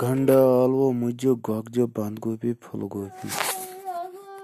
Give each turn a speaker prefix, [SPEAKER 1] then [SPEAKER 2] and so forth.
[SPEAKER 1] गंडा, आलुवा, मुइज्जो, गुग्गजो, बंद गोभी, फूल गोभी